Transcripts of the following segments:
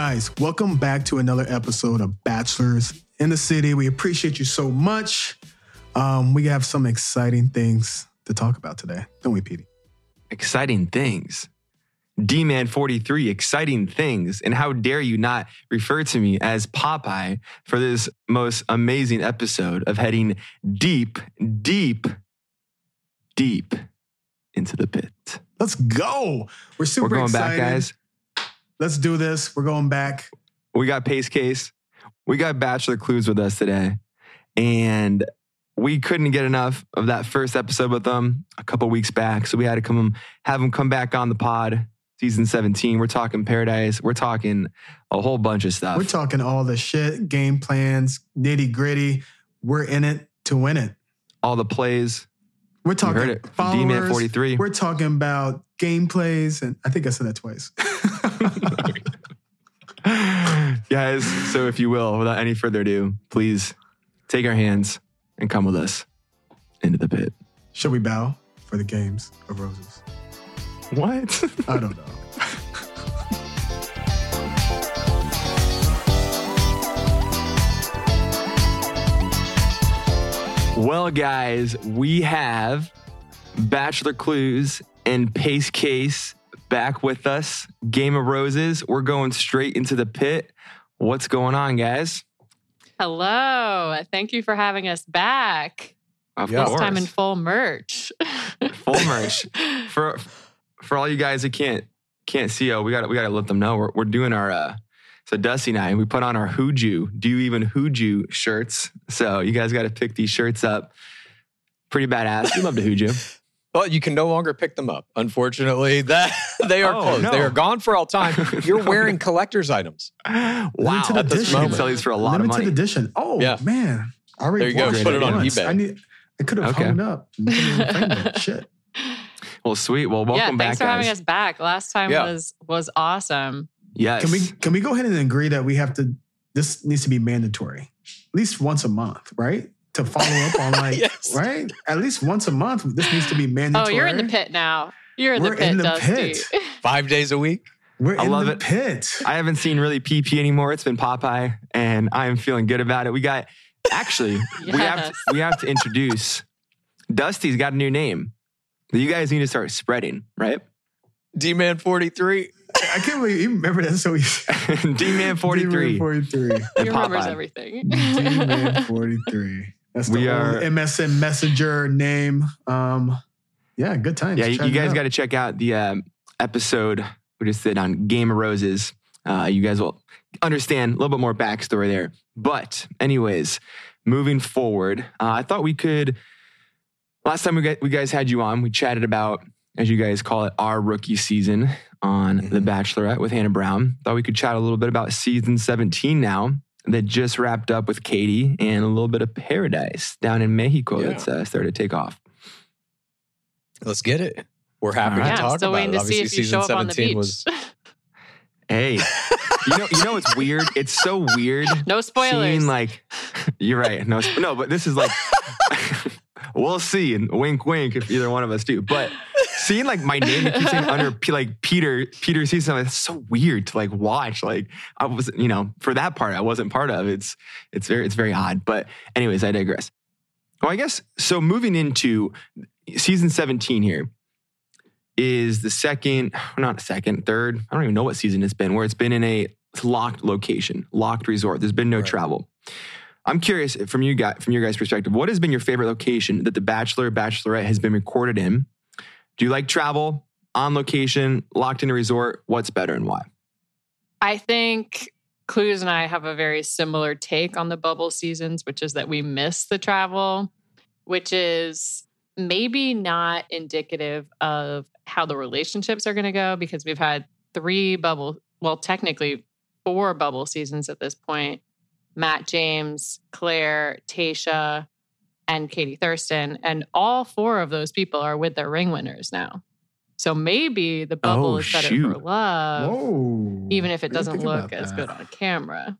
guys, welcome back to another episode of Bachelors in the City. We appreciate you so much. Um, we have some exciting things to talk about today, don't we, Petey? Exciting things. D Man 43, exciting things. And how dare you not refer to me as Popeye for this most amazing episode of heading deep, deep, deep into the pit. Let's go. We're super We're going excited. back, guys. Let's do this. We're going back. We got Pace Case. We got Bachelor Clues with us today. And we couldn't get enough of that first episode with them a couple weeks back. So we had to come have them come back on the pod. Season 17. We're talking paradise. We're talking a whole bunch of stuff. We're talking all the shit, game plans, nitty gritty. We're in it to win it. all the plays. We're talking heard it. from D-Man followers. 43. We're talking about gameplays, and I think I said that twice. Guys, so if you will, without any further ado, please take our hands and come with us into the pit. Should we bow for the games of roses? What? I don't know. Well, guys, we have Bachelor Clues and Pace Case back with us. Game of Roses. We're going straight into the pit. What's going on, guys? Hello. Thank you for having us back. Of Yeah. This course. time in full merch. Full merch. for for all you guys who can't can't see, oh, we got we got to let them know we're we're doing our uh so Dusty and I we put on our Hooju. Do you even Hooju shirts? So you guys got to pick these shirts up. Pretty badass. We love the Hooju. Well, you can no longer pick them up. Unfortunately, that they are Oh, closed. no. They are gone for all time. You're No wearing collector's items. wow, Limited at this edition. moment, sell these for a lot Limited of money. Limited edition. Oh Yeah. man, I already There you go. Put it on once. eBay. I need. I could have Okay. hung up. it in the frame it. Shit. Well, sweet. Well, yeah, welcome thanks back, Thanks for having us back. Last time Yeah. was was awesome. Yes. Can we can we go ahead and agree that we have to? This needs to be mandatory, at least once a month, right? To follow up on like Yes. right, at least once a month. This needs to be mandatory. Oh, you're in the pit now. You're in We're the pit, in the Dusty. pit. Five days a week. We're I in love the it. pit. I haven't seen really PP anymore. It's been Popeye, and I am feeling good about it. We got actually we have to, we have to introduce Dusty's got a new name. You guys need to start spreading, right? D Man 43. I can't believe you remember that so easy. D Man forty three. Forty three. he remembers Popeye. everything. D-Man 43. That's the We old are- MSN Messenger name. Um, yeah, good times. Yeah, you, Check you guys got to check out the um, episode we just did on Game of Roses. Uh, you guys will understand a little bit more backstory there. But, anyways, moving forward, uh, I thought we could. Last time we, got, we guys had you on, we chatted about, as you guys call it, our rookie season on The Mhm. Bachelorette with Hannah Brown. Thought we could chat a little bit about season 17 now that just wrapped up with Katie and a little bit of paradise down in Mexico Yeah. that's uh, started to take off. Let's get it. We're happy All right. to yeah, talk I'm still about waiting it. to see Obviously, if you season show up on the 17 beach. was. Hey, you know, you know what's weird? It's so weird. no spoilers. Seeing like, you're right. No, no, but this is like, we'll see. And wink, wink, if either one of us do. But seeing like my name keeps saying under like Peter, Peter season, it's so weird to like watch. Like I was, you know, for that part, I wasn't part of. It's, it's very, it's very odd. But anyways, I digress. Well, I guess so. Moving into season 17 here is the second, not second, third. I don't even know what season it's been, where it's been in a locked location, locked resort. There's been no Right. travel. I'm curious from you guys, from your guys' perspective, what has been your favorite location that the Bachelor Bachelorette has been recorded in? Do you like travel on location, locked in a resort? What's better and why? I think Clues and I have a very similar take on the bubble seasons, which is that we miss the travel, which is maybe not indicative of how the relationships are going to go because we've had three bubble, well, technically four bubble seasons at this point Matt James, Claire, Tayshia, and Katie Thurston. And all four of those people are with their ring winners now. So maybe the bubble Oh, is better shoot. for love Whoa. even if it doesn't look as that. good on camera.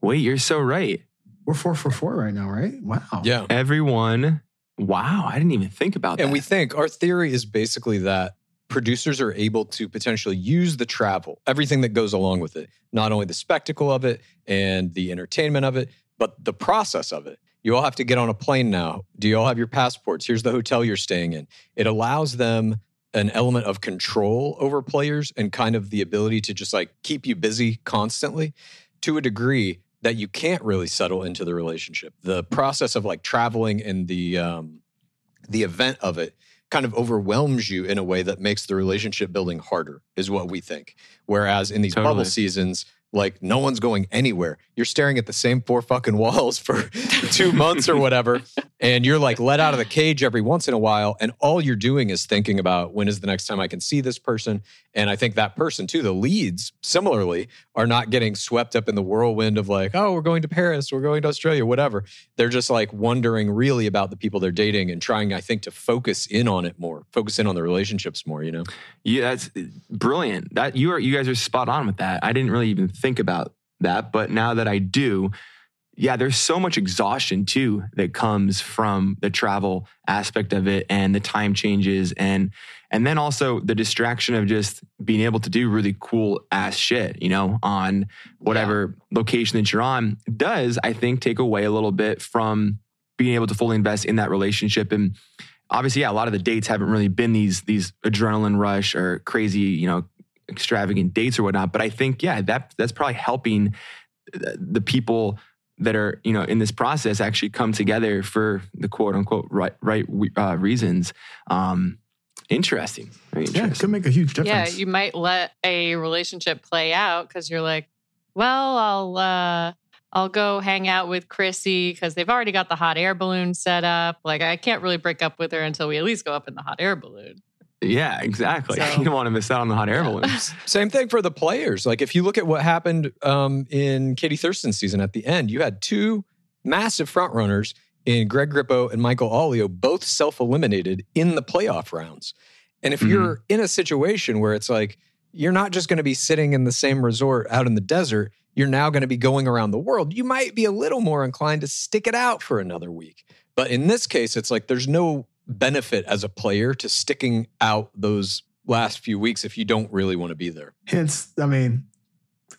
Wait, you're so right. We're four for four right now, right? Wow. Yeah. Everyone, wow, I didn't even think about that. And we think our theory is basically that producers are able to potentially use the travel, everything that goes along with it, not only the spectacle of it and the entertainment of it, but the process of it. You all have to get on a plane now. Do you all have your passports? Here's the hotel you're staying in. It allows them an element of control over players and kind of the ability to just like keep you busy constantly to a degree that you can't really settle into the relationship. The process of like traveling and the um, the event of it kind of overwhelms you in a way that makes the relationship building harder, is what we think. Whereas in these Totally. bubble seasons, like no one's going anywhere. You're staring at the same four fucking walls for two months or whatever. And you're like let out of the cage every once in a while. And all you're doing is thinking about when is the next time I can see this person. And I think that person too, the leads, similarly, are not getting swept up in the whirlwind of like, oh, we're going to Paris, we're going to Australia, whatever. They're just like wondering really about the people they're dating and trying, I think, to focus in on it more, focus in on the relationships more, you know? Yeah, that's brilliant. That you are you guys are spot on with that. I didn't really even think about that, but now that I do, yeah, there's so much exhaustion too that comes from the travel aspect of it and the time changes and and then also the distraction of just being able to do really cool ass shit, you know, on whatever location that you're on does I think take away a little bit from being able to fully invest in that relationship. And obviously yeah a lot of the dates haven't really been these these adrenaline rush or crazy you know extravagant dates or whatnot but i think yeah that that's probably helping the the people that are you know in this process actually come together for the quote unquote right right uh, reasons um interesting Very Yeah, it could make a huge difference. Yeah, you might let a relationship play out because you're like, well, I'll uh I'll go hang out with Chrissy because they've already got the hot air balloon set up. Like I can't really break up with her until we at least go up in the hot air balloon. Yeah exactly So- you don't want to miss out on the hot air balloons. Same thing for the players. Like if you look at what happened um, in Katie Thurston's season at the end, you had two massive front runners in Greg Grippo and Michael Allio, both self-eliminated in the playoff rounds. And if Mhm. you're in a situation where it's like you're not just going to be sitting in the same resort out in the desert, you're now going to be going around the world. You might be a little more inclined to stick it out for another week. But in this case, it's like there's no benefit as a player to sticking out those last few weeks if you don't really want to be there. Hence, I mean,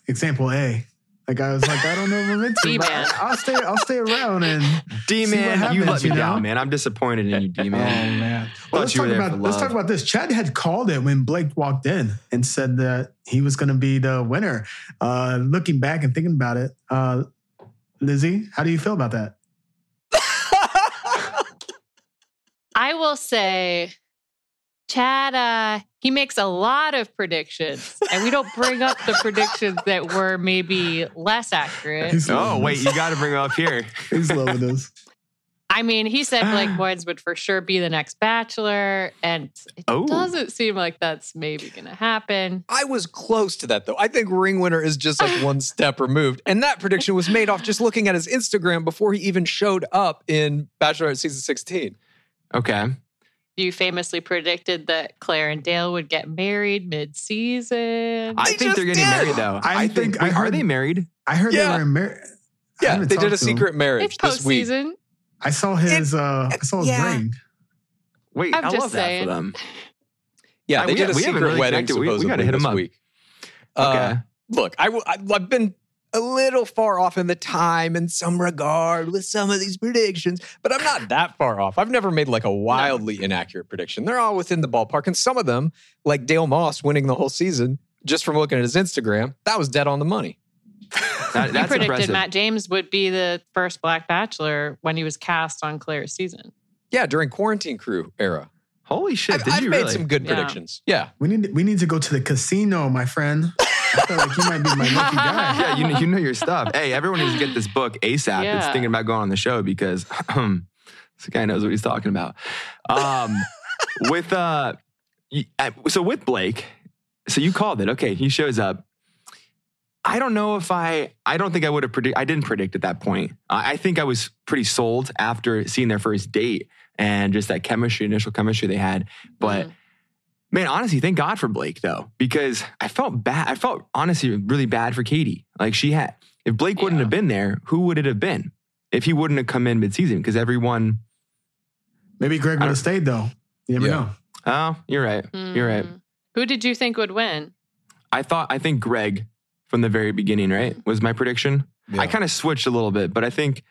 example A. Like I was like, I don't know if I'm into, but D-man. I'll stay. I'll stay around and d man you let me you know? down man i'm disappointed in you d man. Oh man man. Well, let's you talk about let's talk about this. Chad had called it when Blake walked in and said that he was going to be the winner. Uh, looking back and thinking about it, uh, Lizzie, how do you feel about that? I will say, Chad, uh, he makes a lot of predictions, and we don't bring up the predictions that were maybe less accurate. He's oh wait this. you got to bring it up here he's loving this. I mean, he said Blake Moynes would for sure be the next Bachelor, and it Oh. doesn't seem like that's maybe going to happen. I was close to that though. I think ring winner is just like one step removed. And that prediction was made off just looking at his Instagram before he even showed up in Bachelorette season 16. Okay You famously predicted that Claire and Dale would get married mid-season. I think they're getting did. married though. I I, think think. I wait, are heard- they married? I heard Yeah. they were in mar- I Yeah, they did a talked to him. secret it's marriage this week. I saw his. uh I saw his Yeah. ring. Wait, I'm I just love that saying. for them. Yeah, they we- did a we secret really wedding connected. We- we gotta hit this 'em up. week. Okay. Uh, look, I, w- I, I've been a little far off in the time in some regard with some of these predictions, but I'm not that far off. I've never made like a wildly inaccurate prediction. They're all within the ballpark. And some of them, like Dale Moss winning the whole season, just from looking at his Instagram, that was dead on the money. That- You that's predicted impressive. Matt James would be the first Black Bachelor when he was cast on Claire's season. Yeah, during quarantine crew era. Holy shit! I've, did I've you made really? some good Yeah. predictions. Yeah. We need we need to go to the casino, my friend. I feel like you might be my lucky guy. yeah, you, you know your stuff. Hey, everyone needs to get this book ASAP. That's Yeah. thinking about going on the show because this guy knows what he's talking about. Um, with uh, so with Blake, so you called it. Okay, he shows up. I don't know if I. I don't think I would have predict. I didn't predict at that point. I I think I was pretty sold after seeing their first date and just that chemistry, initial chemistry they had. But Mhm. Man, honestly, thank God for Blake though, because I felt bad. I felt honestly really bad for Katie. Like she had, if Blake wouldn't Yeah. have been there, who would it have been? If he wouldn't have come in midseason, because everyone. Maybe Greg would have stayed though. You never Yeah. know. Oh, you're right. You're right. Mm. Who did you think would win? I thought I think Greg from the very beginning, right? Was my prediction. Yeah. I kind of switched a little bit, but I think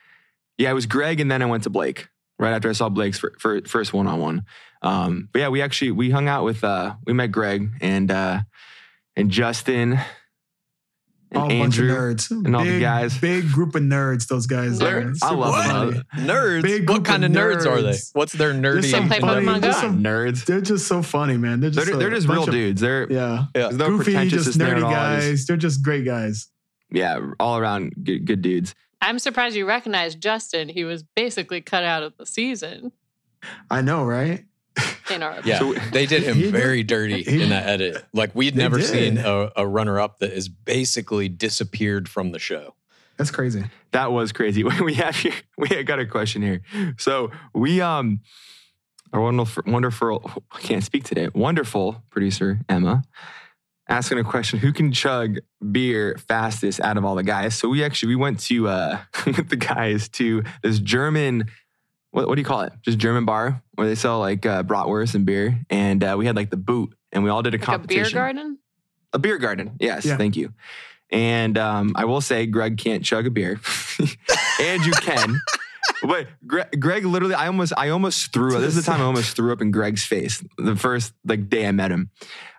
yeah, it was Greg and then I went to Blake right after I saw Blake's fir- fir- first one on one. Um, but yeah, we actually we hung out with uh we met Greg and uh and Justin and all a bunch of Andrew. nerds and all the guys. Big group of nerds. Those guys. are. Nerds. I love funny. them. Nerds. Big what kind of of nerds, are they? What's their nerdy? Just some play funny- Pokemon Go. just some- nerds. They're just so funny, man. They're just They're, they're just real of- dudes. They're Yeah, Yeah. no goofy, just pretentiousness nerdy at all. Just- guys. They're just great guys. yeah, all around good, good dudes. I'm surprised you recognized Justin. He was basically cut out of the season I know, right? in our Yeah, So- they did him He did- very dirty he- in that edit. Like we'd never did. seen a, a runner-up that is basically disappeared from the show. That's crazy. That was crazy. We have here, we got a question here. So we um our wonderful wonderful I can't speak today. Wonderful producer Emma asking a question: Who can chug beer fastest out of all the guys? So we actually we went to uh with the guys to this German. What, what do you call it? Just German bar where they sell like uh, bratwurst and beer, and uh, we had like the boot, and we all did a like a beer competition. garden. A beer garden. Yes, Yeah. thank you. And um, I will say, Greg can't chug a beer, and you can. But Greg, Greg literally, I almost, I almost threw. up. This is the time I almost threw up in Greg's face. The first like day I met him,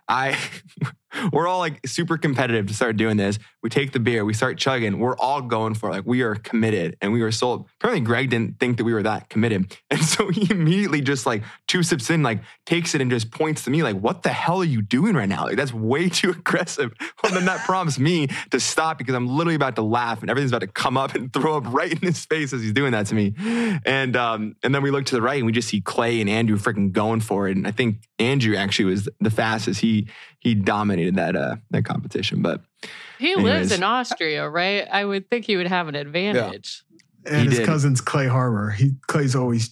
I, we're all like super competitive to start doing this. We take the beer, we start chugging. We're all going for it. like we are committed, and we were sold. Apparently, Greg didn't think that we were that committed, and so he immediately just like two sips in, like takes it and just points to me like, "What the hell are you doing right now? Like that's way too aggressive." Well, then that prompts me to stop because I'm literally about to laugh and everything's about to come up and throw up right in his face as he's doing that to me. And um, and then we look to the right and we just see Clay and Andrew freaking going for it. And I think Andrew actually was the fastest. He he dominated that uh that competition. But He Anyways. lives in Austria, right? I would think he would have an advantage. And He his did. cousin's Clay Harbor. He Clay's always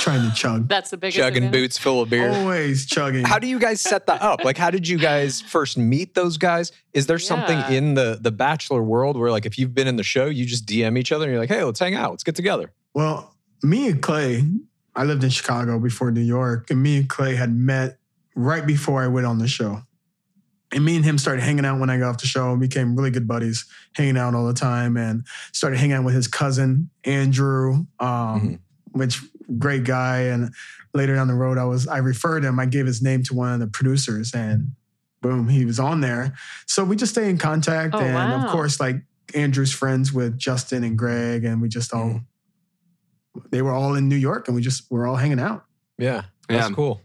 trying to chug. That's the biggest Chugging advantage. boots full of beer. Always chugging. How do you guys set that up? Like, how did you guys first meet those guys? Is there something Yeah. in the the Bachelor world where, like, if you've been in the show, you just DM each other and you're like, "Hey, let's hang out, let's get together." Well, me and Clay, I lived in Chicago before New York, and me and Clay had met right before I went on the show. And me and him started hanging out when I got off the show and became really good buddies, hanging out all the time and started hanging out with his cousin, Andrew, um, which great guy. And later down the road, I was I referred him, I gave his name to one of the producers and boom, he was on there. So we just stay in contact. Oh, and wow. of course, like Andrew's friends with Justin and Greg, and we just all they were all in New York and we just were all hanging out. Yeah, that's Yeah. cool.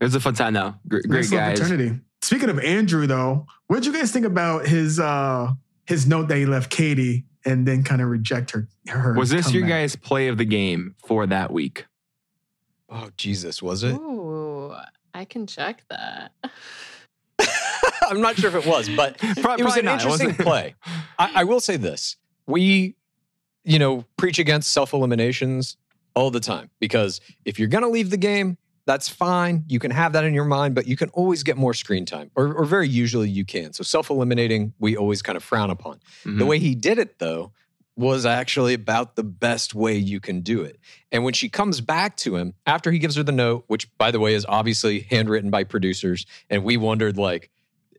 It was a fun time though. Gr- Great Nice guys. fraternity. Speaking of Andrew, though, what did you guys think about his uh his note that he left Katie and then kind of reject her? her Was this your guys' play of the game for that week? Oh Jesus, was it? Ooh, I can check that. I'm not sure if it was, but Pro- it was probably an not. It interesting wasn't- play. I, I will say this: we, you know, preach against self eliminations all the time because if you're going to leave the game, that's fine. You can have that in your mind, but you can always get more screen time, or, or very usually you can. So self eliminating, we always kind of frown upon. Mhm. The way he did it, though, was actually about the best way you can do it. And when she comes back to him after he gives her the note, which by the way is obviously handwritten by producers, and we wondered like,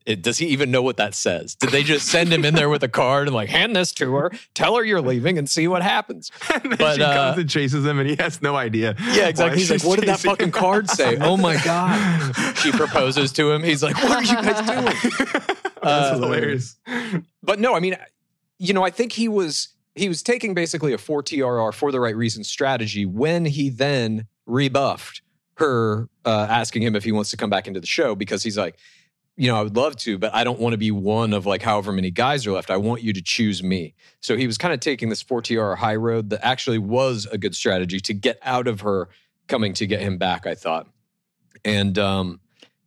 it, does he even know what that says? Did they just send him in there with a card and like hand this to her, tell her you're leaving, and see what happens? and then But, she uh, comes and chases him, and he has no idea. Yeah, exactly. He's like, what did that fucking card say? Oh my god! She proposes to him. He's like, what are you guys doing? That's Uh, hilarious. but no, I mean, you know, I think he was he was taking basically a four TRR for the right reason strategy when he then rebuffed her, uh, asking him if he wants to come back into the show because he's like, you know, I would love to, but I don't want to be one of like however many guys are left. I want you to choose me. So he was kind of taking this four TRR high road that actually was a good strategy to get out of her coming to get him back. I thought, and um,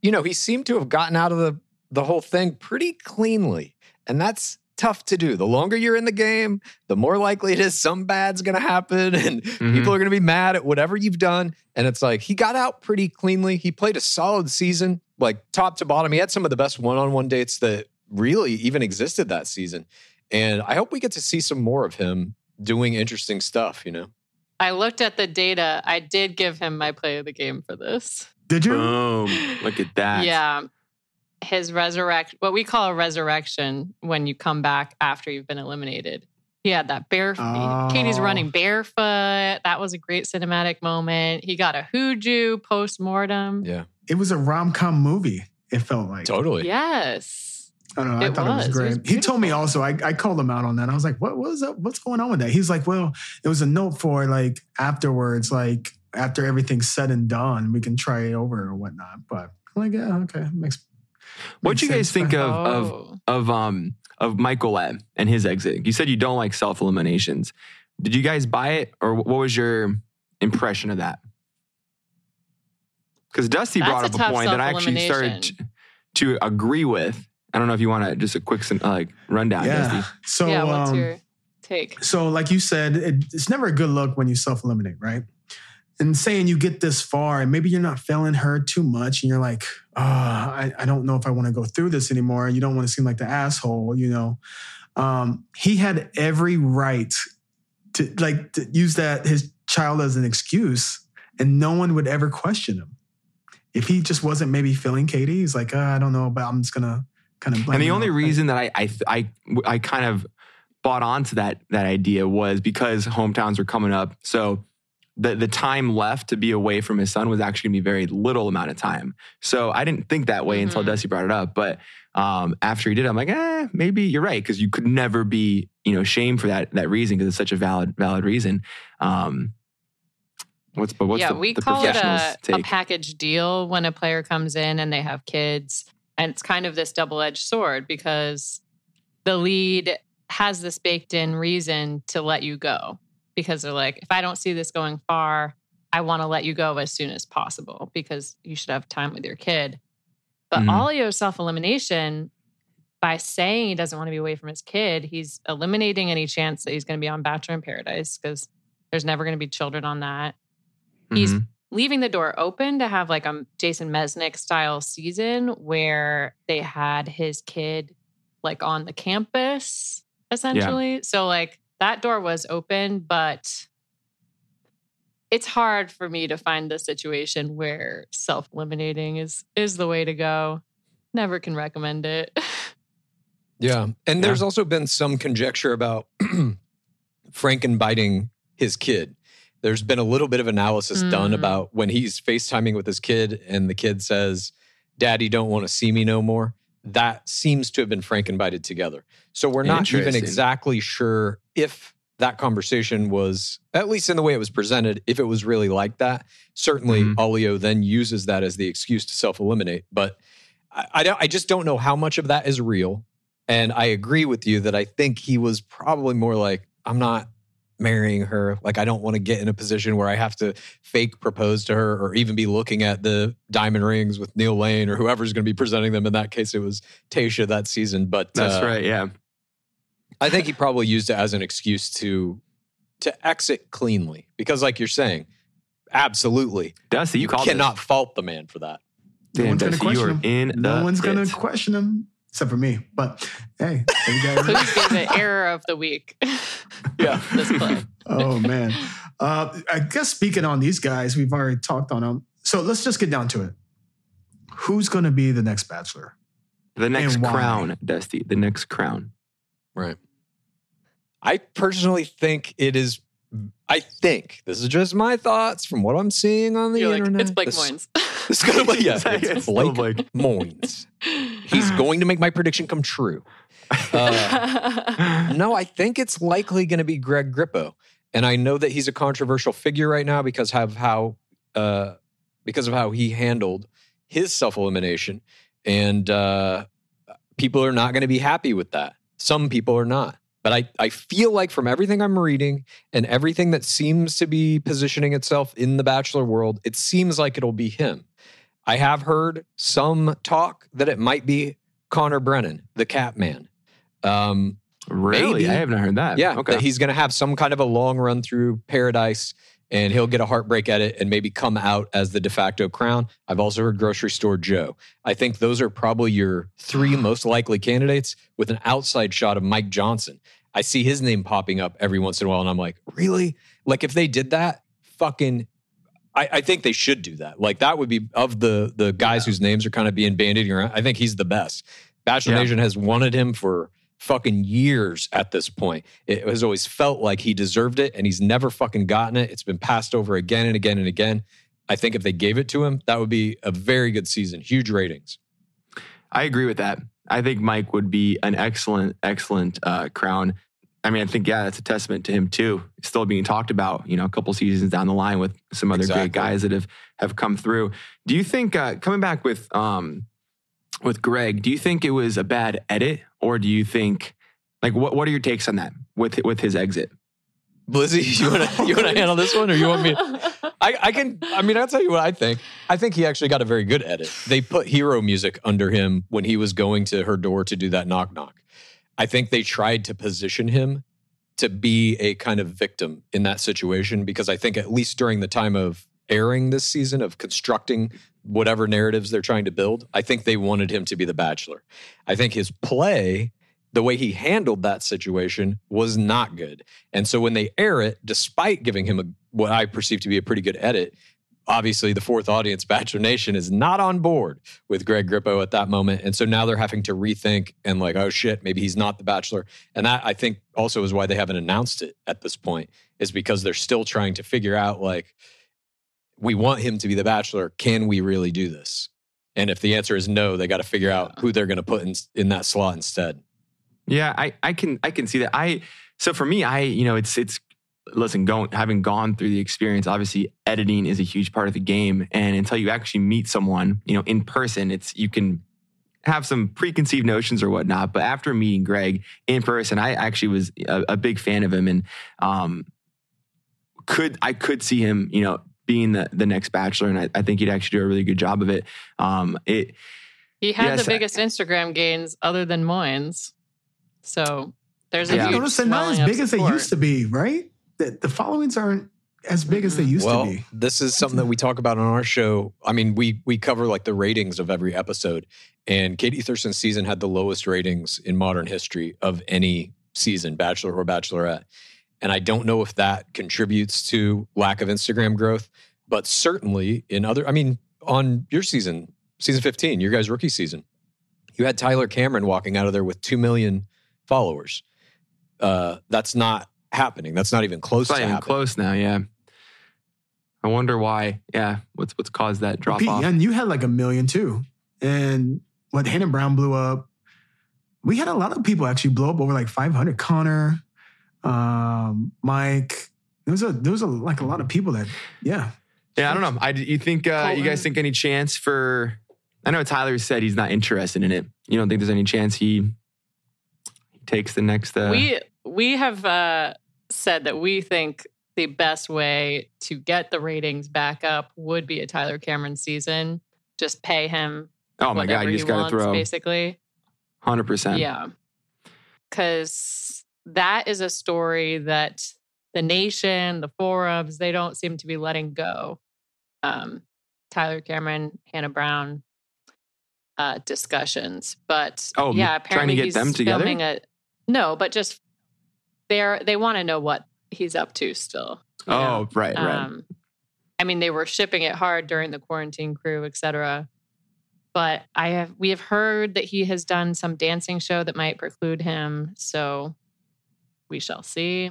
you know, he seemed to have gotten out of the the whole thing pretty cleanly. And that's tough to do. The longer you're in the game, the more likely it is some bad's going to happen and Mhm. people are going to be mad at whatever you've done. And it's like he got out pretty cleanly. He played a solid season, like top to bottom. He had some of the best one on one dates that really even existed that season. And I hope we get to see some more of him doing interesting stuff, you know? I looked at the data. I did give him my play of the game for this. Did you? Boom! Look at that. Yeah. his resurrect what we call a resurrection when you come back after you've been eliminated. He had that barefoot. Katie's Oh. running barefoot. That was a great cinematic moment. He got a hooju post mortem. Yeah, It was a rom com movie. It felt like. totally. Yes. I don't know. I It thought was. it It was was great. he told me also. I, I called him out on that. I was like, "What was up? What's going on with that?" He's like, "Well, it was a note for like afterwards, like after everything's said and done, we can try it over or whatnot." But I'm like, "Yeah, okay, makes." What do you guys think of of Oh. of um of Michael Ebb and his exit? You said you don't like self eliminations. Did you guys buy it, or what was your impression of that? Because Dusty That's brought a up a tough point that I actually started self-elimination. to, to agree with. I don't know if you want to just a quick like rundown, Yeah. Dusty. So yeah, what's um, your take? So, like you said, it, it's never a good look when you self eliminate, right? And saying you get this far and maybe you're not feeling her too much and you're like, oh, I, I don't know if I want to go through this anymore. You don't want to seem like the asshole, you know. Um, he had every right to like to use that his child as an excuse and no one would ever question him. If he just wasn't maybe feeling Katie, he's like, uh, I don't know, but I'm just gonna kind of blame And the it only on- reason that I I I I kind of bought onto that that idea was because hometowns were coming up. So the the time left to be away from his son was actually going to be very little amount of time. So I didn't think that way until Mhm. Dusty brought it up. But um, after he did, I'm like, eh, maybe you're right because you could never be you know shamed for that that reason because it's such a valid valid reason. Um, what's but what's yeah, the, we the call it professionals' a, a package deal when a player comes in and they have kids. And it's kind of this double edged sword because the lead has this baked in reason to let you go because they're like, if I don't see this going far, I want to let you go as soon as possible because you should have time with your kid. But Mhm. Allio's self elimination, by saying he doesn't want to be away from his kid, he's eliminating any chance that he's going to be on Bachelor in Paradise because there's never going to be children on that he's Mhm. leaving the door open to have like a Jason Mesnick style season where they had his kid like on the campus essentially. So like that door was open, but it's hard for me to find the situation where self-eliminating is is the way to go. Never can recommend it. Yeah. And there's also been some conjecture about Franken biting his kid. There's been a little bit of analysis done Mm. about when he's FaceTiming with his kid and the kid says, Daddy don't want to see me no more. That seems to have been Franken bited together. So we're not even exactly sure if that conversation was, at least in the way it was presented, if it was really like that. Certainly, Mhm. Allio then uses that as the excuse to self eliminate. But I, I, don't, I just don't know how much of that is real. And I agree with you that I think he was probably more like, I'm not marrying her. Like, I don't want to get in a position where I have to fake propose to her or even be looking at the diamond rings with Neil Lane or whoever's going to be presenting them. In that case, it was Tayshia that season. But That's uh, right. Yeah. I think he probably used it as an excuse to to exit cleanly because, like you're saying, absolutely, Dusty, you, you cannot this. fault the man for that. No one's gonna question him. No one's gonna question him except for me. But hey, you guys- Please give it error of the week. Yeah. this play. oh man. Uh, I guess speaking on these guys, we've already talked on them. So let's just get down to it. Who's going to be the next Bachelor? The next crown, Dusty. The next crown. Right. I personally think it is. I think this is just my thoughts from what I'm seeing on the You're like, internet. it's Blake This- Moynes. It's gonna be yeah, It's it's Blake, Blake. Moynes. He's going to make my prediction come true. Uh, no, I think it's likely going to be Greg Grippo, and I know that he's a controversial figure right now because of how uh, because of how he handled his self elimination, and uh, people are not going to be happy with that. Some people are not. But I, I feel like from everything I'm reading and everything that seems to be positioning itself in the Bachelor world, it seems like it'll be him. I have heard some talk that it might be Connor Brennan, the Cat Man. Um, Really? Maybe. I haven't heard that. yeah, Okay. that he's going to have some kind of a long run through paradise and he'll get a heartbreak at it and maybe come out as the de facto crown. I've also heard grocery store Joe. I think those are probably your three most likely candidates with an outside shot of Mike Johnson. I see his name popping up every once in a while and I'm like, really? Like if they did that, fucking I, I think they should do that. Like that would be of the the guys whose names are kind of being bandied around. I think he's the best. Bachelor Yeah. Nation has wanted him for fucking years at this point. It has always felt like he deserved it, and he's never fucking gotten it. It's been passed over again and again and again. I think if they gave it to him, that would be a very good season. Huge ratings. I agree with that. I think Mike would be an excellent, excellent uh, crown. I mean, I think yeah, that's a testament to him too. Still being talked about, you know, a couple seasons down the line with some other Exactly. great guys that have have come through. Do you think uh, coming back with um, with Greg? Do you think it was a bad edit, or do you think like what what are your takes on that with with his exit? Blizzy, you want to you want to handle this one, or you want me? I, I can. I mean, I'll tell you what I think. I think he actually got a very good edit. They put hero music under him when he was going to her door to do that knock knock. I think they tried to position him to be a kind of victim in that situation because I think at least during the time of airing this season of constructing whatever narratives they're trying to build, I think they wanted him to be the bachelor. I think his play, the way he handled that situation was not good. And so when they air it, despite giving him a, what I perceive to be a pretty good edit, obviously the fourth audience, Bachelor Nation, is not on board with Greg Grippo at that moment. And so now they're having to rethink and like, oh shit, maybe he's not the Bachelor. And that I think also is why they haven't announced it at this point, is because they're still trying to figure out like, we want him to be the Bachelor. Can we really do this? And if the answer is no, they got to figure out who they're going to put in, in that slot instead. Yeah, I, I can I can see that. I so for me, I you know it's it's listen, going having gone through the experience, obviously editing is a huge part of the game. And until you actually meet someone, you know, in person, it's you can have some preconceived notions or whatnot. But after meeting Greg in person, I actually was a, a big fan of him and um could I could see him, you know, being the the next bachelor. And I, I think he'd actually do a really good job of it. Um it He had Yes, the I- biggest Instagram gains other than Moynes. So there's a Yeah. You huge notice they're not as big as they used to be, right? The, the followings aren't as big as they used well, to be. this is something that we talk about on our show. I mean, we we cover like the ratings of every episode, and Katie Thurston's season had the lowest ratings in modern history of any season, Bachelor or Bachelorette. And I don't know if that contributes to lack of Instagram growth, but certainly in other. I mean, on your season, season fifteen, your guys' rookie season, you had Tyler Cameron walking out of there with two million followers. Uh, that's not happening. That's not even close it's not to even happening. close now, yeah. I wonder why. Yeah, what's what's caused that drop Pete, off? and you had like a million too. And what Hannah Brown blew up. We had a lot of people actually blow up over like 500. Connor, um, Mike. There was a there was a like a lot of people that yeah. Yeah, I don't know. I you think uh, you guys think any chance for? I know Tyler said he's not interested in it. You don't think there's any chance he he takes the next? Uh, we we have uh, said that we think the best way to get the ratings back up would be a Tyler Cameron season. Just pay him. oh my god, you just got to throw basically. hundred percent. Yeah. Because that is a story that the nation, the forums, they don't seem to be letting go. Um, Tyler Cameron, Hannah Brown uh, discussions. But Oh, yeah, trying to get he's them together? filming a no, but just they're they want to know what he's up to still. you know? Oh right, right. Um, I mean, they were shipping it hard during the quarantine crew, et cetera. But I have we have heard that he has done some dancing show that might preclude him. So we shall see.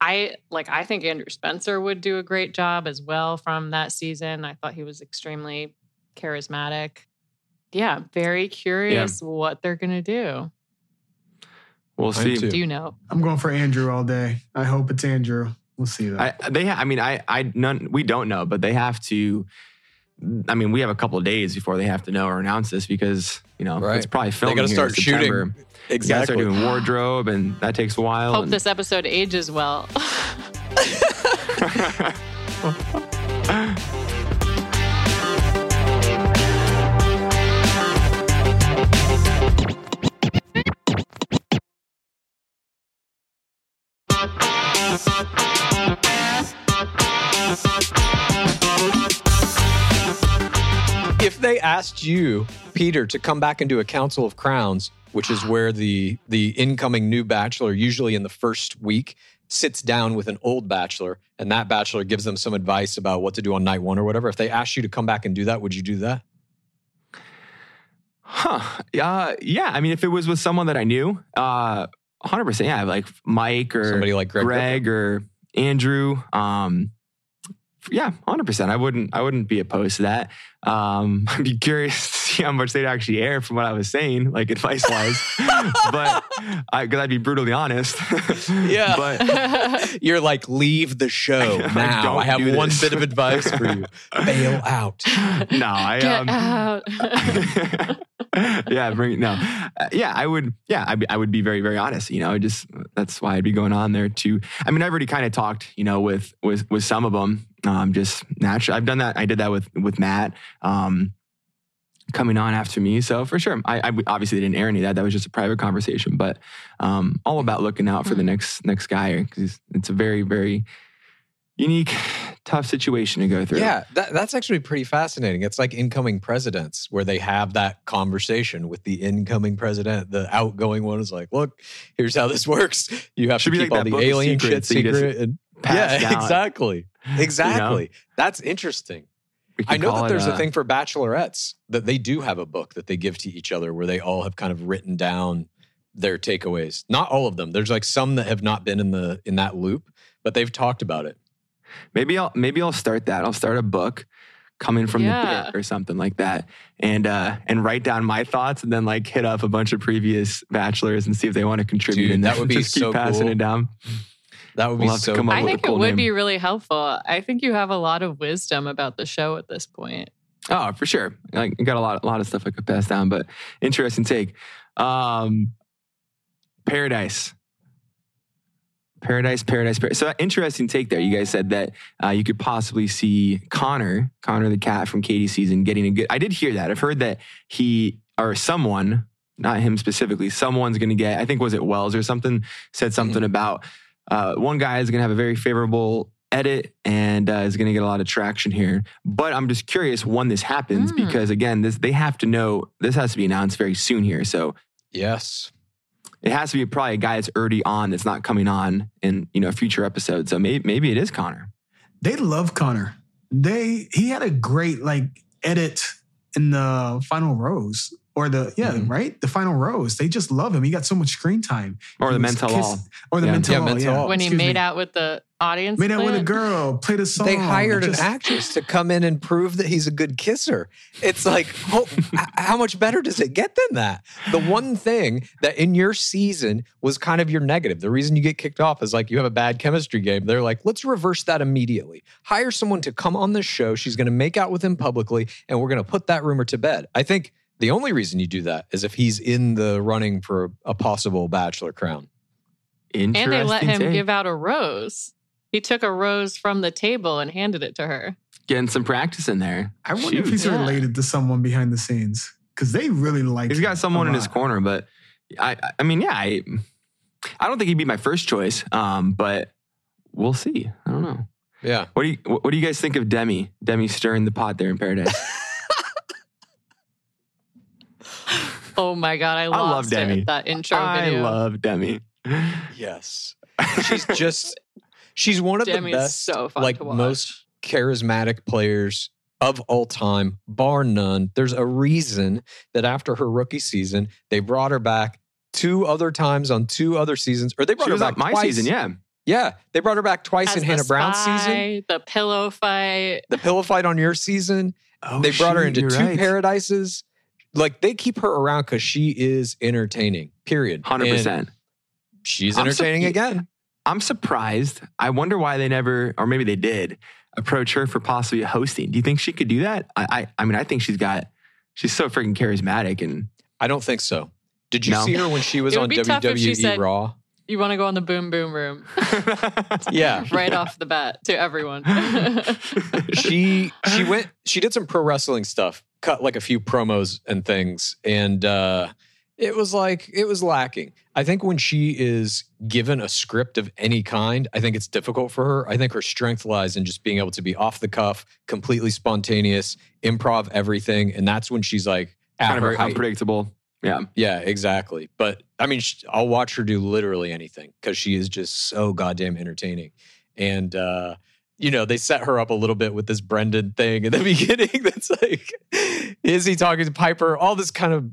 I like I think Andrew Spencer would do a great job as well from that season. I thought he was extremely charismatic. Yeah, very curious what they're gonna do. We'll I see. am too. Do you know? I'm going for Andrew all day. I hope it's Andrew. We'll see though. I they. Ha- I mean, I I none. We don't know, but they have to. I mean, we have a couple of days before they have to know or announce this because you know Right. it's probably filming. They filming. got to start shooting. September. You gotta start doing wardrobe, and that takes a while. Hope and- this episode ages well. if they asked you, Peter, to come back and do a Council of Crowns, which is where the the incoming new bachelor, usually in the first week, sits down with an old bachelor and that bachelor gives them some advice about what to do on night one or whatever, if they asked you to come back and do that, would you do that? Huh. Uh, yeah. I mean, if it was with someone that I knew, uh, 100%. Yeah. Like Mike or Somebody like Greg. Greg, or Andrew. Um, yeah, 100%. I wouldn't, I wouldn't be opposed to that. Um, I'd be curious to see how much they'd actually air from what I was saying, like advice wise. but I, cause I'd be brutally honest. Yeah. but You're like, leave the show Like, now. don't I have do one this. bit of advice for you. Bail out. no, I, Get um, out. yeah, bring no. Uh, yeah, I would. Yeah, I, I would be very, very honest. You know, I just that's why I'd be going on there too. I mean, I've already kind of talked, you know, with with with some of them. Um, just naturally, I've done that. I did that with with Matt. Um, coming on after me, so for sure, I, I obviously didn't air any of that. That was just a private conversation, but um, all about looking out for the next next guy because it's a very, very unique, tough situation to go through. Yeah, that, that's actually pretty fascinating. It's like incoming presidents where they have that conversation with the incoming president. The outgoing one is like, look, here's how this works. You have Should to keep like all the alien shit secrets that you just secret. And, pass yeah, down. exactly. Exactly. That's interesting. I know that there's uh, a thing for bachelorettes that they do have a book that they give to each other where they all have kind of written down their takeaways. Not all of them. There's like some that have not been in the in that loop, but they've talked about it. Maybe I'll maybe I'll start that. I'll start a book coming from Yeah. the pit or something like that, and uh, and write down my thoughts, and then like hit up a bunch of previous bachelors and see if they want to contribute. Dude, and that would be just keep so passing cool. it down. That would be We'll have to so come up I with a think it would name. be really helpful. I think you have a lot of wisdom about the show at this point. Oh, for sure. Like I got a lot, a lot of stuff I could pass down, but interesting take. Um, Paradise. Paradise, Paradise, Paradise. So interesting take there. You guys said that uh, you could possibly see Connor, Connor the cat from Katie's season, getting a good. I did hear that. I've heard that he or someone, not him specifically, someone's going to get. I think was it Wells or something said something about uh, one guy is going to have a very favorable edit and uh, is going to get a lot of traction here. But I'm just curious when this happens Mm. because again, this they have to know this has to be announced very soon here. So Yes. it has to be probably a guy that's already on that's not coming on in you know a future episode. So maybe maybe it is Connor. They love Connor. They he had a great like edit in the final rose or the yeah Mm-hmm. Mhm. right the final rose. They just love him. He got so much screen time. Or He the mental kiss- all. or the Yeah. mental Yeah, all, mental all. when he Excuse made me. out with the audience. made out with a girl, played a song. They hired Just- an actress to come in and prove that he's a good kisser. It's like, ho- h- how much better does it get than that? The one thing that in your season was kind of your negative, the reason you get kicked off is like you have a bad chemistry game. They're like, let's reverse that immediately. Hire someone to come on the show. She's going to make out with him publicly, and we're going to put that rumor to bed. I think the only reason you do that is if he's in the running for a possible bachelor crown. Interesting. And they let him take. give out a rose. He took a rose from the table and handed it to her. getting some practice in there. I wonder if he's Yeah. related to someone behind the scenes because they really like. He's him got someone in his corner, but I I mean, yeah, I I don't think he'd be my first choice. Um, but we'll see. I don't know. Yeah. What do you what do you guys think of Demi? Demi stirring the pot there in paradise. Oh my god, I, love lost it Demi. at that intro I video. love Demi. Yes. She's just, she's one of Demi the best, so fun like to watch. most charismatic players of all time, bar none. There's a reason that after her rookie season, they brought her back two other times on two other seasons, or they brought She her was back my twice. season, yeah. Yeah, they brought her back twice As in the Hannah Brown's season. the pillow fight. The pillow fight on your season. Oh, they brought her into two right. paradises. Like they keep her around because she is entertaining. Period. Hundred And percent. She's I'm entertaining so- again. I'm surprised. I wonder why they never, or maybe they did, approach her for possibly hosting. Do you think she could do that? I, I, I mean, I think she's got, she's so freaking charismatic, and I don't think so. Did you No. see her when she was on be if she WWE said- Raw? You want to go on the boom boom room Yeah. right off the bat to everyone. she she went she did some pro wrestling stuff, cut like a few promos and things, and uh it was like it was lacking. I think when she is given a script of any kind, I think it's difficult for her. I think her strength lies in just being able to be off the cuff, completely spontaneous, improv everything, and that's when she's like kind of very height. unpredictable. Yeah. Yeah, exactly. But I mean, I'll watch her do literally anything because she is just so goddamn entertaining. And, uh, you know, they set her up a little bit with this Brendan thing in the beginning. That's like, is he talking to Piper? All this kind of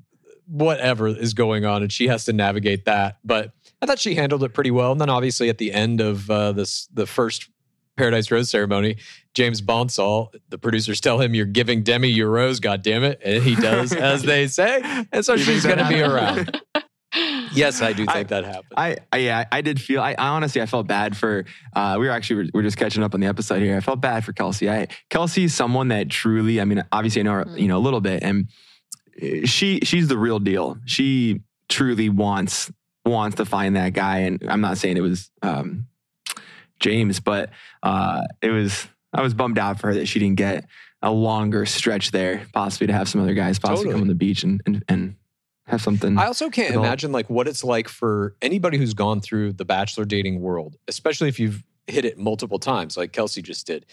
whatever is going on, and she has to navigate that. But I thought she handled it pretty well. And then obviously at the end of uh, this, the first Paradise Rose ceremony, James Bonsall, the producers tell him, "You're giving Demi your rose, God damn it!" And he does as they say, and so she's going to be around. Yes, I do I- think that happened. I, I yeah, I did feel. I, I honestly, I felt bad for. Uh, we were actually we are just catching up on the episode here. I felt bad for Kelsey. I Kelsey is someone that truly. I mean, obviously, I know her, you know, a little bit, and uh, she she's the real deal. She truly wants wants to find that guy, and I'm not saying it was um, James, but uh, it was. I was bummed out for her that she didn't get a longer stretch there, possibly to have some other guys possibly Totally. come on the beach and and, and have something. I also can't imagine like what it's like for anybody who's gone through the bachelor dating world, especially if you've hit it multiple times, like Kelsey just did.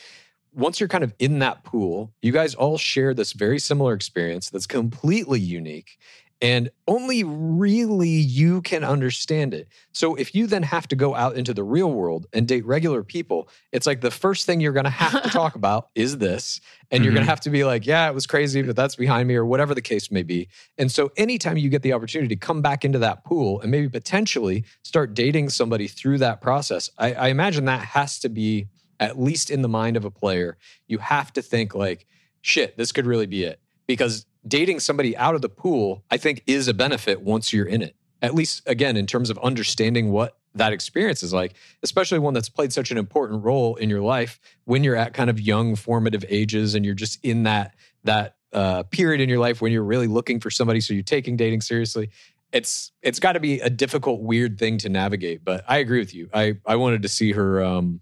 Once you're kind of in that pool, you guys all share this very similar experience that's completely unique. And only really you can understand it. So if you then have to go out into the real world and date regular people, it's like the first thing you're going to have to talk about is this. And you're going to mm-hmm. have to be like, yeah, it was crazy, but that's behind me, or whatever the case may be. And so, anytime you get the opportunity to come back into that pool and maybe potentially start dating somebody through that process, I, I imagine that has to be, at least in the mind of a player, you have to think like, shit, this could really be it. Because dating somebody out of the pool, I think, is a benefit once you're in it. At least, again, in terms of understanding what that experience is like, especially one that's played such an important role in your life when you're at kind of young formative ages and you're just in that that uh, period in your life when you're really looking for somebody, so you're taking dating seriously. It's it's got to be a difficult, weird thing to navigate. But I agree with you. I I wanted to see her um,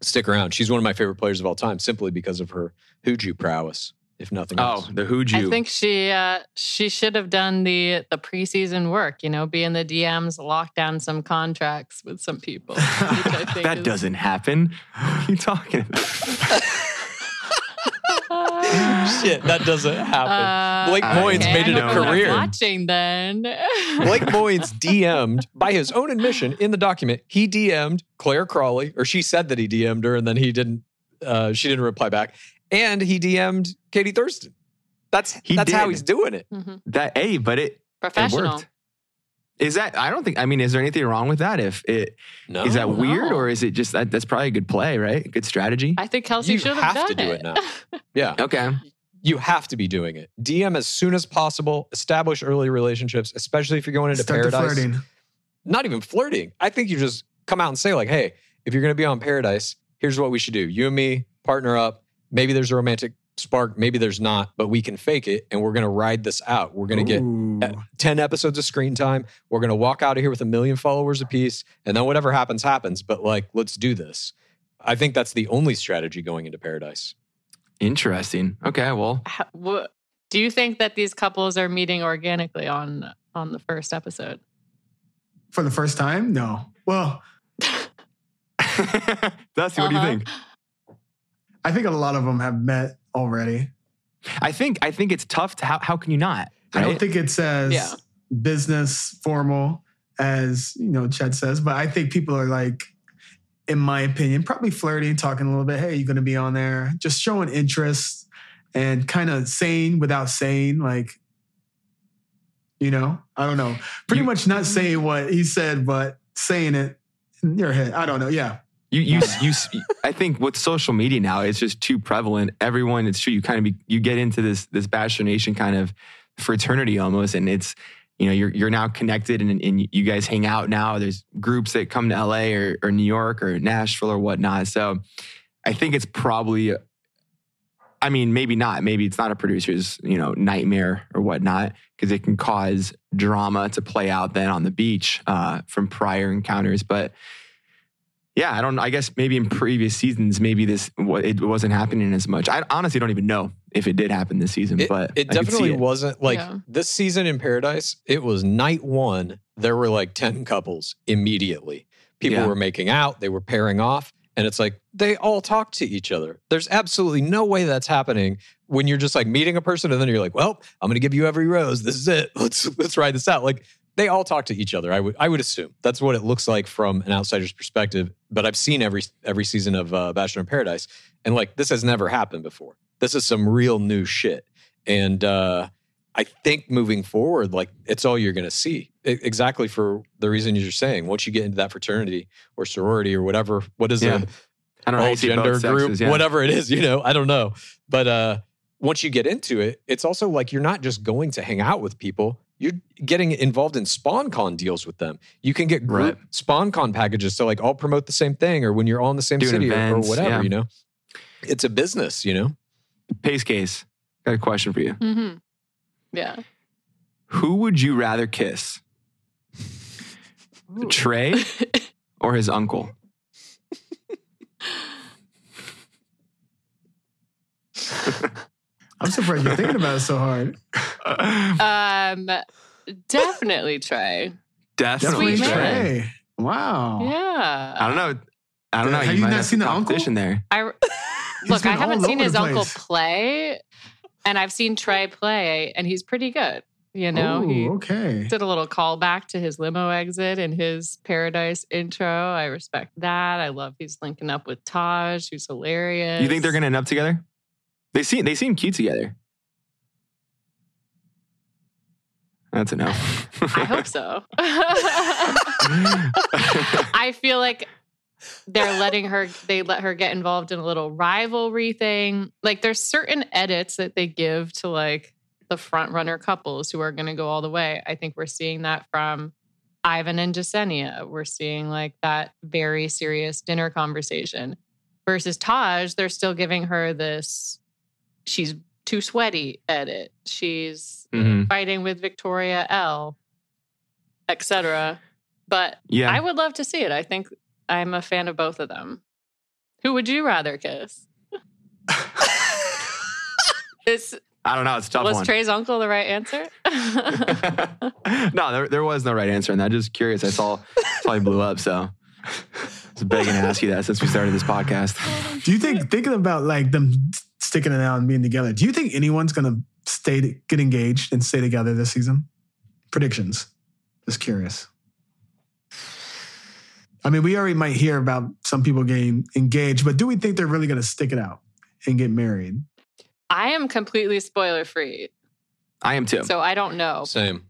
stick around. She's one of my favorite players of all time, simply because of her hooju prowess, if nothing else. oh, the Hooju. I think she uh, she should have done the the preseason work. You know, be in the DMs, lock down some contracts with some people. Which I think that is- doesn't happen. What are you talking about? Shit, that doesn't happen. Uh, Blake Moynes okay, made it a know I'm career. Watching then, Blake Moynes DM'd by his own admission in the document. He DM'd Clare Crawley, or she said that he DM'd her, and then he didn't. Uh, she didn't reply back, and he DM'd Katie Thurston. That's He that's how he's doing it. Mhm. that a, but it, it professional. worked. Is that? I don't think. I mean, is there anything wrong with that? If it No, is that weird, no. or is it just that? That's probably a good play, right? Good strategy. I think Kelsey You should have have to done do it now. yeah, okay. you have to be doing it. DM as soon as possible. Establish early relationships, especially if you're going into Start paradise. flirting. not even flirting. I think you just come out and say, like, hey, if you're going to be on Paradise, here's what we should do. You and me partner up. Maybe there's a romantic spark, maybe there's not, but we can fake it and we're going to ride this out. We're going to get uh, 10 episodes of screen time. We're going to walk out of here with a million followers apiece. And then whatever happens, happens. But like, let's do this. I think that's the only strategy going into Paradise. Interesting. Okay. Well, How- wha- Do you think that these couples are meeting organically on on the first episode? for the first time. No. Well, Dusty, what do you Uh-huh. think? I think a lot of them have met already. I think. I think it's tough. To, how how can you not? I don't think it's as Yeah. business formal as you know Chet says, but I think people are like, in my opinion, probably flirting, talking a little bit. Hey, you going to be on there? Just showing interest and kind of saying without saying, like, you know, I don't know. Pretty You- much not saying what he said, but saying it in your head. I don't know. Yeah. You, you, you, I think with social media now, it's just too prevalent. Everyone, it's true. You kind of be, you get into this this Bachelor Nation kind of fraternity almost, and it's you know you're you're now connected, and, and you guys hang out now. There's groups that come to LA or, or New York or Nashville or whatnot. So I think it's probably, I mean, maybe not. Maybe it's not a producer's you know nightmare or whatnot because it can cause drama to play out then on the beach uh, from prior encounters, but yeah, I don't. I guess maybe in previous seasons, maybe this it wasn't happening as much. I honestly don't even know if it did happen this season, It, but it I could see definitely it. wasn't like Yeah. this season in Paradise. It was night one. There were like 10 couples immediately. People Yeah. were making out, they were pairing off. And it's like they all talk to each other. There's absolutely no way that's happening when you're just like meeting a person and then you're like, well, I'm gonna give you every rose. This is it. Let's let's ride this out. Like they all talk to each other. I would I would assume that's what it looks like from an outsider's perspective. But I've seen every every season of uh, Bachelor in Paradise, and like this has never happened before. This is some real new shit, and uh, I think moving forward, like it's all you're going to see. I- exactly for the reason you're saying. Once you get into that fraternity or sorority or whatever, what is Yeah. it? I don't know. gender group, sexes, yeah. whatever it is, you know, I don't know. But uh, once you get into it, it's also like you're not just going to hang out with people. You're getting involved in sponcon deals with them. You can get group Right. sponcon packages to like all promote the same thing, or when you're all in the same Doing city or- events, or whatever. yeah. You know, it's a business. You know, Pace case. Got a question for you. Mm-hmm. Yeah. Who would you rather kiss, Trey or his uncle? I'm surprised you're thinking about it so hard. um, definitely Trey. Definitely Sweet Trey. man. Wow. Yeah. I don't know. I don't know. Have you you might not have seen the uncle? competition there. I look. I haven't seen his uncle place. play, and I've seen Trey play, and he's pretty good. You know, Ooh, he okay. did a little callback to his limo exit in his Paradise intro. I respect that. I love he's linking up with Taj, who's hilarious. You think they're gonna end up together? They seem they seem cute together. That's enough. I hope so. I feel like they're letting her they let her get involved in a little rivalry thing. Like there's certain edits that they give to like the front runner couples who are going to go all the way. I think we're seeing that from Ivan and Jessenia. We're seeing like that very serious dinner conversation. Versus Taj, they're still giving her this she's too sweaty at it. She's Mhm. fighting with Victoria L, etc. But Yeah. I would love to see it. I think I'm a fan of both of them. Who would you rather kiss? Is I don't know. It's a tough was one. Trey's uncle the right answer? no, there, there was no right answer on that. Just curious. I saw saw you blew up, so I was begging to ask you that since we started this podcast. Do you think thinking about like them sticking it out and being together? Do you think anyone's gonna stay get engaged and stay together this season? Predictions. Just curious. I mean, we already might hear about some people getting engaged, but do we think they're really gonna stick it out and get married? I am completely spoiler free, I am too. so I don't know. same.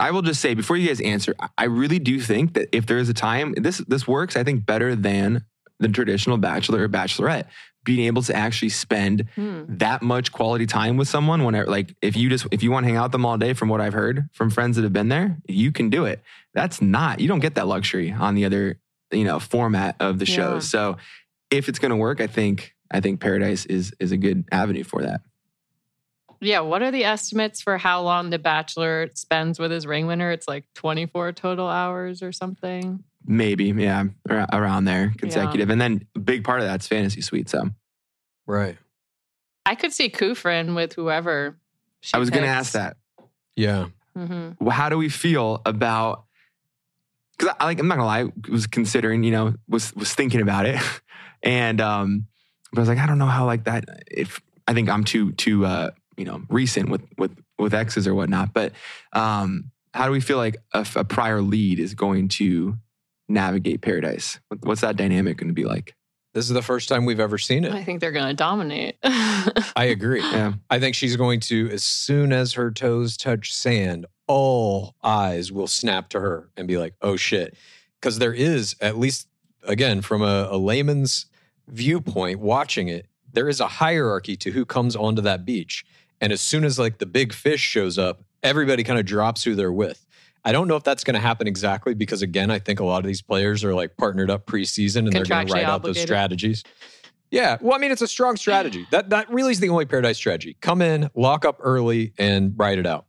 I will just say before you guys answer, I- I really do think that if there is a time, this this works. I think better than the traditional bachelor or bachelorette. Being able to actually spend Hmm. that much quality time with someone whenever like if you just if you want to hang out with them all day from what i've heard from friends that have been there you can do it that's not you don't get that luxury on the other you know format of the Yeah. shows so if it's going to work i think i think paradise is is a good avenue for that Yeah, what are the estimates for how long the bachelor spends with his ring winner? It's like 24 total hours or something. Maybe yeah around there consecutive and then a big part of that's fantasy suite so Right. I could see Kufrin with whoever. i was going to ask that Yeah. hmm Well, how do we feel about because I like I'm not gonna lie, was considering, you know, was was thinking about it. And um but I was like, I don't know how like that if I think I'm too too uh, you know, recent with with with exes or whatnot. But um how do we feel like a, a prior lead is going to navigate paradise? What's that dynamic going to be like? This is the first time we've ever seen it. I think they're going to dominate. I agree. Yeah. I think she's going to, as soon as her toes touch sand, all eyes will snap to her and be like, oh shit. Because there is, at least again, from a, a layman's viewpoint, watching it, there is a hierarchy to who comes onto that beach. And as soon as like the big fish shows up, everybody kind of drops who they're with. I don't know if that's going to happen exactly because, again, I think a lot of these players are like partnered up preseason and they're going to Contractually write out those strategies. Yeah. Well, I mean, it's a strong strategy. That that really is the only paradise strategy. Come in, lock up early, and ride it out.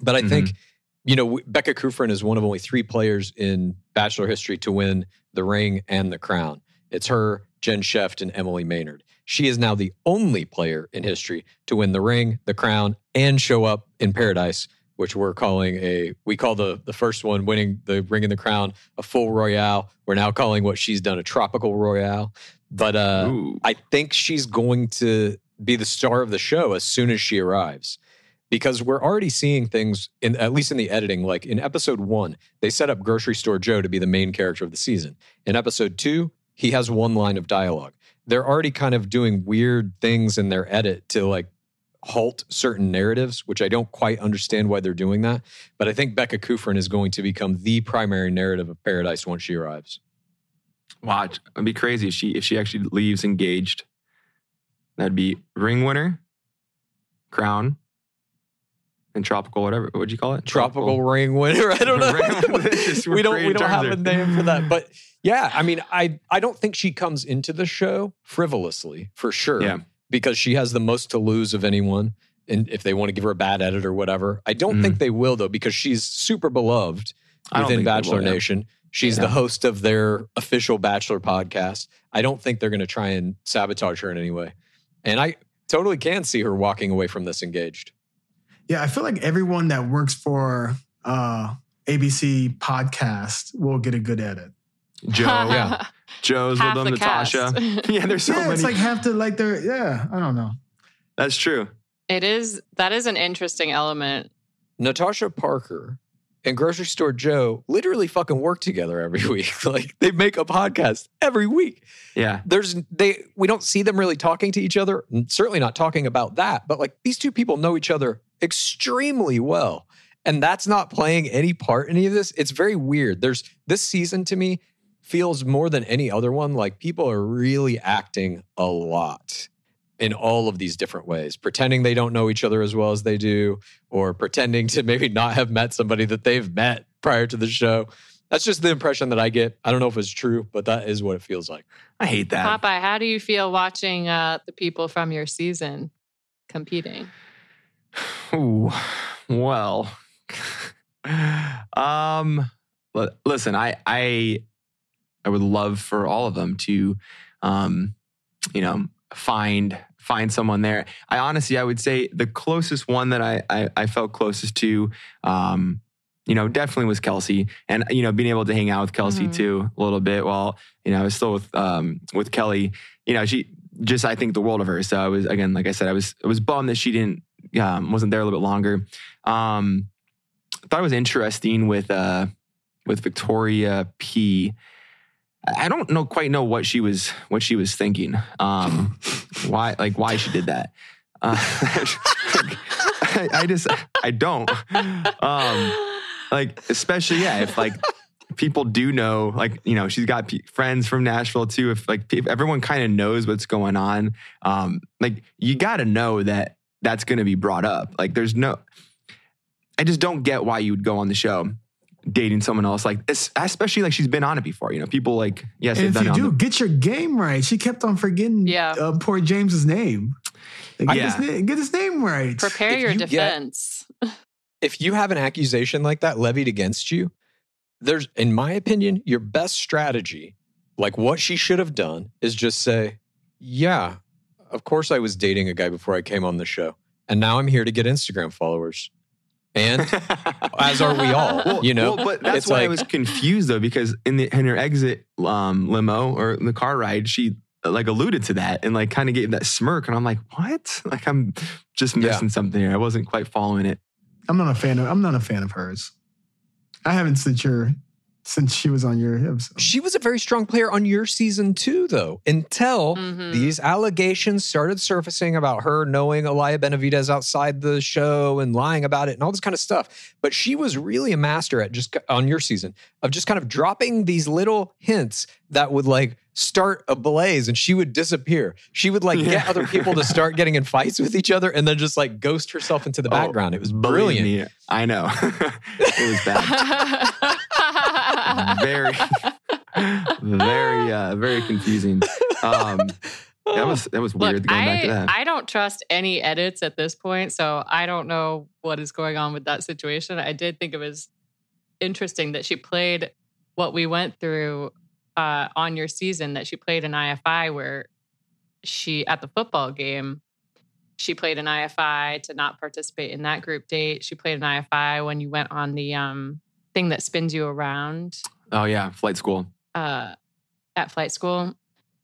But I think, mm-hmm. you know, Becca Kufrin is one of only three players in Bachelor history to win the ring and the crown. It's her, Jen Schefft, and Emily Maynard. She is now the only player in history to win the ring, the crown, and show up in paradise which we're calling a we call the the first one winning the ring in the crown a full royale. We're now calling what she's done a tropical royale. But uh, Ooh. I think she's going to be the star of the show as soon as she arrives. Because we're already seeing things in at least in the editing, like in episode one, they set up Grocery Store Joe to be the main character of the season. In episode two, he has one line of dialogue. They're already kind of doing weird things in their edit to like halt certain narratives, which I don't quite understand why they're doing that. But I think Becca Kufrin is going to become the primary narrative of Paradise once she arrives. Watch. It'd be crazy if she if she actually leaves engaged. That'd be ring winner, crown, and tropical, whatever. What'd you call it? tropical ring winner. I don't know. Ring- it's just we don't we don't have terms a name for that. But yeah, I mean, I I don't think she comes into the show frivolously for sure. Yeah. Because she has the most to lose of anyone. And if they want to give her a bad edit or whatever. I don't Mhm. think they will though, because she's super beloved within think they will, Bachelor yeah. Nation. She's Yeah. the host of their official Bachelor podcast. I don't think they're going to try and sabotage her in any way. And I totally can see her walking away from this engaged. Yeah, I feel like everyone that works for uh, ABC podcast will get a good edit. Joe. yeah. Joe's Half with them. the Natasha. cast. yeah, there's so yeah, many. it's like have to like they're yeah. I don't know. That's true. It is that is an interesting element. Natasha Parker and Grocery Store Joe literally fucking work together every week. like they make a podcast every week. Yeah. There's they we don't see them really talking to each other, certainly not talking about that, but like these two people know each other extremely well. And that's not playing any part in any of this. It's very weird. There's this season to me feels more than any other one like people are really acting a lot in all of these different ways, pretending they don't know each other as well as they do, or pretending to maybe not have met somebody that they've met prior to the show. That's just the impression that I get. I don't know if it's true, but that is what it feels like. I hate that. Popeye, how do you feel watching uh, the people from your season competing? Ooh, well, um, li- listen, I, I, I would love for all of them to, um, you know, find find someone there. I honestly, I would say the closest one that I I, I felt closest to, um, you know, definitely was Kelsey, and you know, being able to hang out with Kelsey Mhm. too a little bit while you know I was still with um with Kelley. You know, she just I think the world of her. So I was again, like I said, I was I was bummed that she didn't um, wasn't there a little bit longer. Um, thought it was interesting with uh, with Victoria P. I don't know quite know what she was what she was thinking. Um, why like why she did that? Uh, I, I just I don't. Um, like especially yeah if like people do know like you know she's got p- friends from nashville too if like if everyone kind of knows what's going on um like you got to know that that's going to be brought up like there's no i just don't get why you would go on the show dating someone else like especially like she's been on it before you know people like yes And if done you it do, the- get your game right. She kept on forgetting Yeah. uh, poor James's name. Like, get, his name, get his name right. Prepare If your you get- defense. if you have an accusation like that levied against you, there's, in my opinion, your best strategy, like what she should have done, is just say, Yeah, of course I was dating a guy before I came on the show. And now I'm here to get Instagram followers. And as are we all, Well, you know? well, but that's It's why I was confused though, because in the in her exit um, limo or the car ride, she like alluded to that and like kind of gave that smirk, and I'm like, what? Like I'm just Yeah. missing something here. I wasn't quite following it. I'm not a fan of. I'm not a fan of hers. I haven't since your since she was on your episode. She was a very strong player on your season too, though, until Mhm. these allegations started surfacing about her knowing Alayah Benavidez outside the show and lying about it and all this kind of stuff. But she was really a master at just on your season of just kind of dropping these little hints that would like start a blaze and she would disappear. She would like Yeah. get other people to start getting in fights with each other and then just like ghost herself into the Oh, background. It was brilliant. me, I know it was bad. very, very, uh, very confusing. Um, that was that was weird Look, going I, back to that. I don't trust any edits at this point, so I don't know what is going on with that situation. I did think it was interesting that she played what we went through uh, on your season, that she played an IFI where she, at the football game, she played an IFI to not participate in that group date. She played an IFI when you went on the um, thing that spins you around Oh yeah, flight school. uh, at flight school.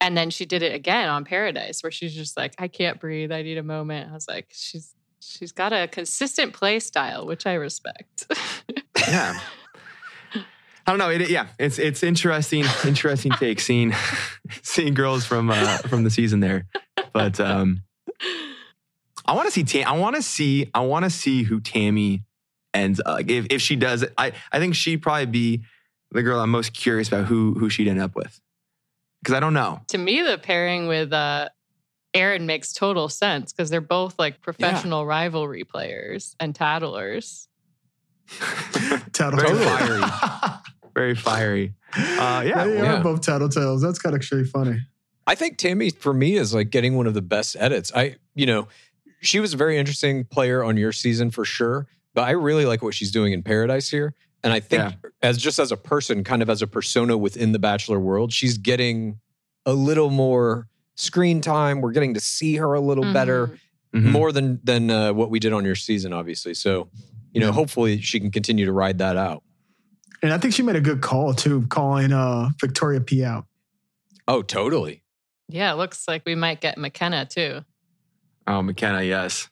And then she did it again on Paradise, where she's just like, I can't breathe. I need a moment. I was like, she's she's got a consistent play style, which I respect. Yeah. I don't know. It, yeah, it's it's interesting, interesting take seeing seeing girls from uh, from the season there, but um, I want to see Tam. I want to see. I want to see who Tammy ends. up. Like if if she does it, I I think she'd probably be the girl I'm most curious about who who she'd end up with because I don't know. to me, the pairing with uh, Aaron makes total sense because they're both like professional rivalry players and tattlers. Tattle Very tales. fiery. Very fiery. Uh, yeah, they yeah. are both tattletales. That's kind of actually funny. I think Tammy for me is like getting one of the best edits. I, you know, she was a very interesting player on your season for sure, but I really like what she's doing in Paradise here. And I think Yeah. as just as a person, kind of as a persona within the Bachelor world, she's getting a little more screen time. We're getting to see her a little better, Mhm. Mhm. more than than uh, what we did on your season, obviously. So, you know, Yeah. hopefully she can continue to ride that out. And I think she made a good call too, calling uh, Victoria P out. Oh, totally. Yeah, it looks like we might get Mykenna too. Oh, Mykenna, yes.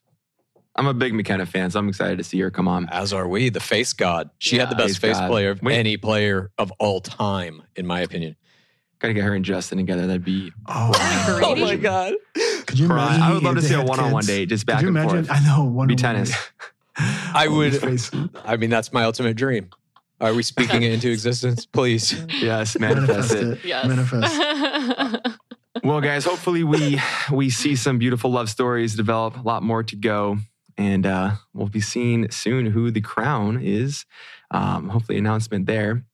I'm a big Mykenna fan, so I'm excited to see her come on. As are we. The face god. She had the best Face face player of Wait. any player of all time, in my opinion. Gotta get her and Justin together. That'd be. Oh, Oh my god. Could you Cry. imagine? I would love to see a one-on-one date, just Could back you and imagine? forth. I know. One Be tennis. I would- I mean, that's my ultimate dream. Are we speaking it into existence? Please. Yes, manifest manifest it. it. Yes. Manifest. Well, guys, hopefully we we see some beautiful love stories develop. A lot more to go, and uh, we'll be seeing soon who the crown is. Um, hopefully, announcement there.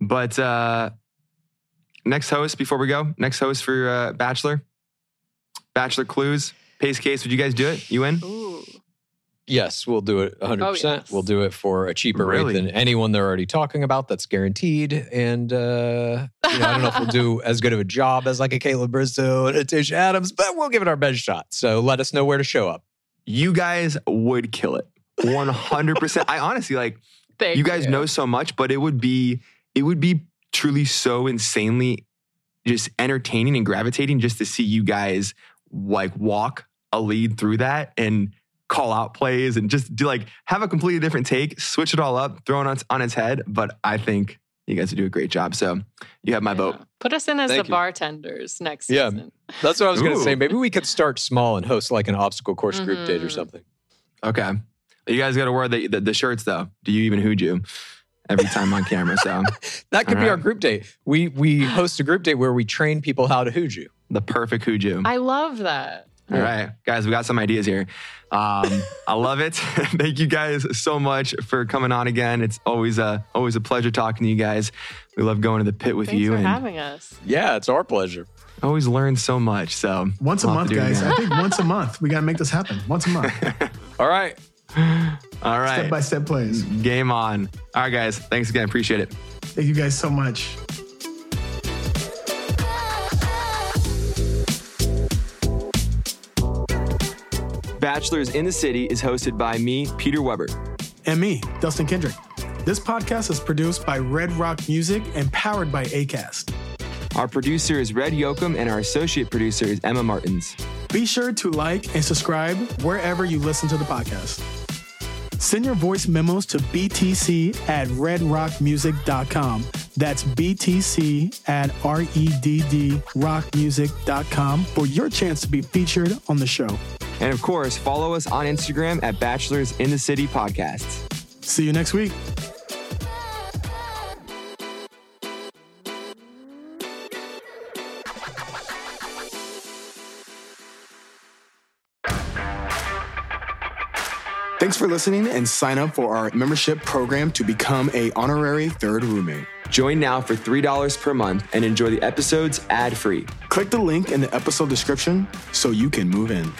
But uh, next host before we go. Next host for uh, Bachelor. Bachelor clues. Pace case. Would you guys do it? You in? Ooh. Yes, we'll do it 100%. Oh, yes. We'll do it for a cheaper Really? rate than anyone they're already talking about. That's guaranteed. And uh, you know, I don't know if we'll do as good of a job as like a Kaitlyn Bristowe and a Tayshia Adams, but we'll give it our best shot. So let us know where to show up. You guys would kill it. One hundred percent. I honestly like. Thank you guys know so much, but it would be it would be truly so insanely just entertaining and gravitating just to see you guys like walk a lead through that and call out plays and just do like have a completely different take, switch it all up, throw it on, on its head. But I think you guys do a great job. So you have my Yeah. vote. Put us in as Thank the you. bartenders next Yeah. season. That's what I was going to say. Maybe we could start small and host like an obstacle course group date or Mhm. something. Okay. You guys got to wear the, the the shirts though. Do you even hooge you every time on camera? So That could All be our group date. We we host a group date where we train people how to hooge you. the perfect hooge you. I love that. All right, guys, we got some ideas here. Um, I love it. Thank you guys so much for coming on again. It's always a always a pleasure talking to you guys. We love going to the pit with Thanks you for and having us. Yeah, it's our pleasure. I always learn so much. So Once a month, to do it guys. I think once a month. We got to make this happen. Once a month. All right. All right, Step by step plays. game on. All right, guys, thanks again. Appreciate it. Thank you guys so much. Bachelors in the City is hosted by me, Peter Weber. And me, Dustin Kendrick. This podcast is produced by Red Rock Music and powered by ACAST. Our producer is Red Yoakum, and our associate producer is Emma Martins. Be sure to like and subscribe wherever you listen to the podcast. Send your voice memos to btc at redrockmusic.com. That's btc at E R-E-D-D rockmusic.com for your chance to be featured on the show. And of course, follow us on Instagram at Bachelors in the City Podcasts. See you next week. Thanks for listening and sign up for our membership program to become a honorary third roommate. Join now for $3 per month and enjoy the episodes ad free. Click the link in the episode description so you can move in.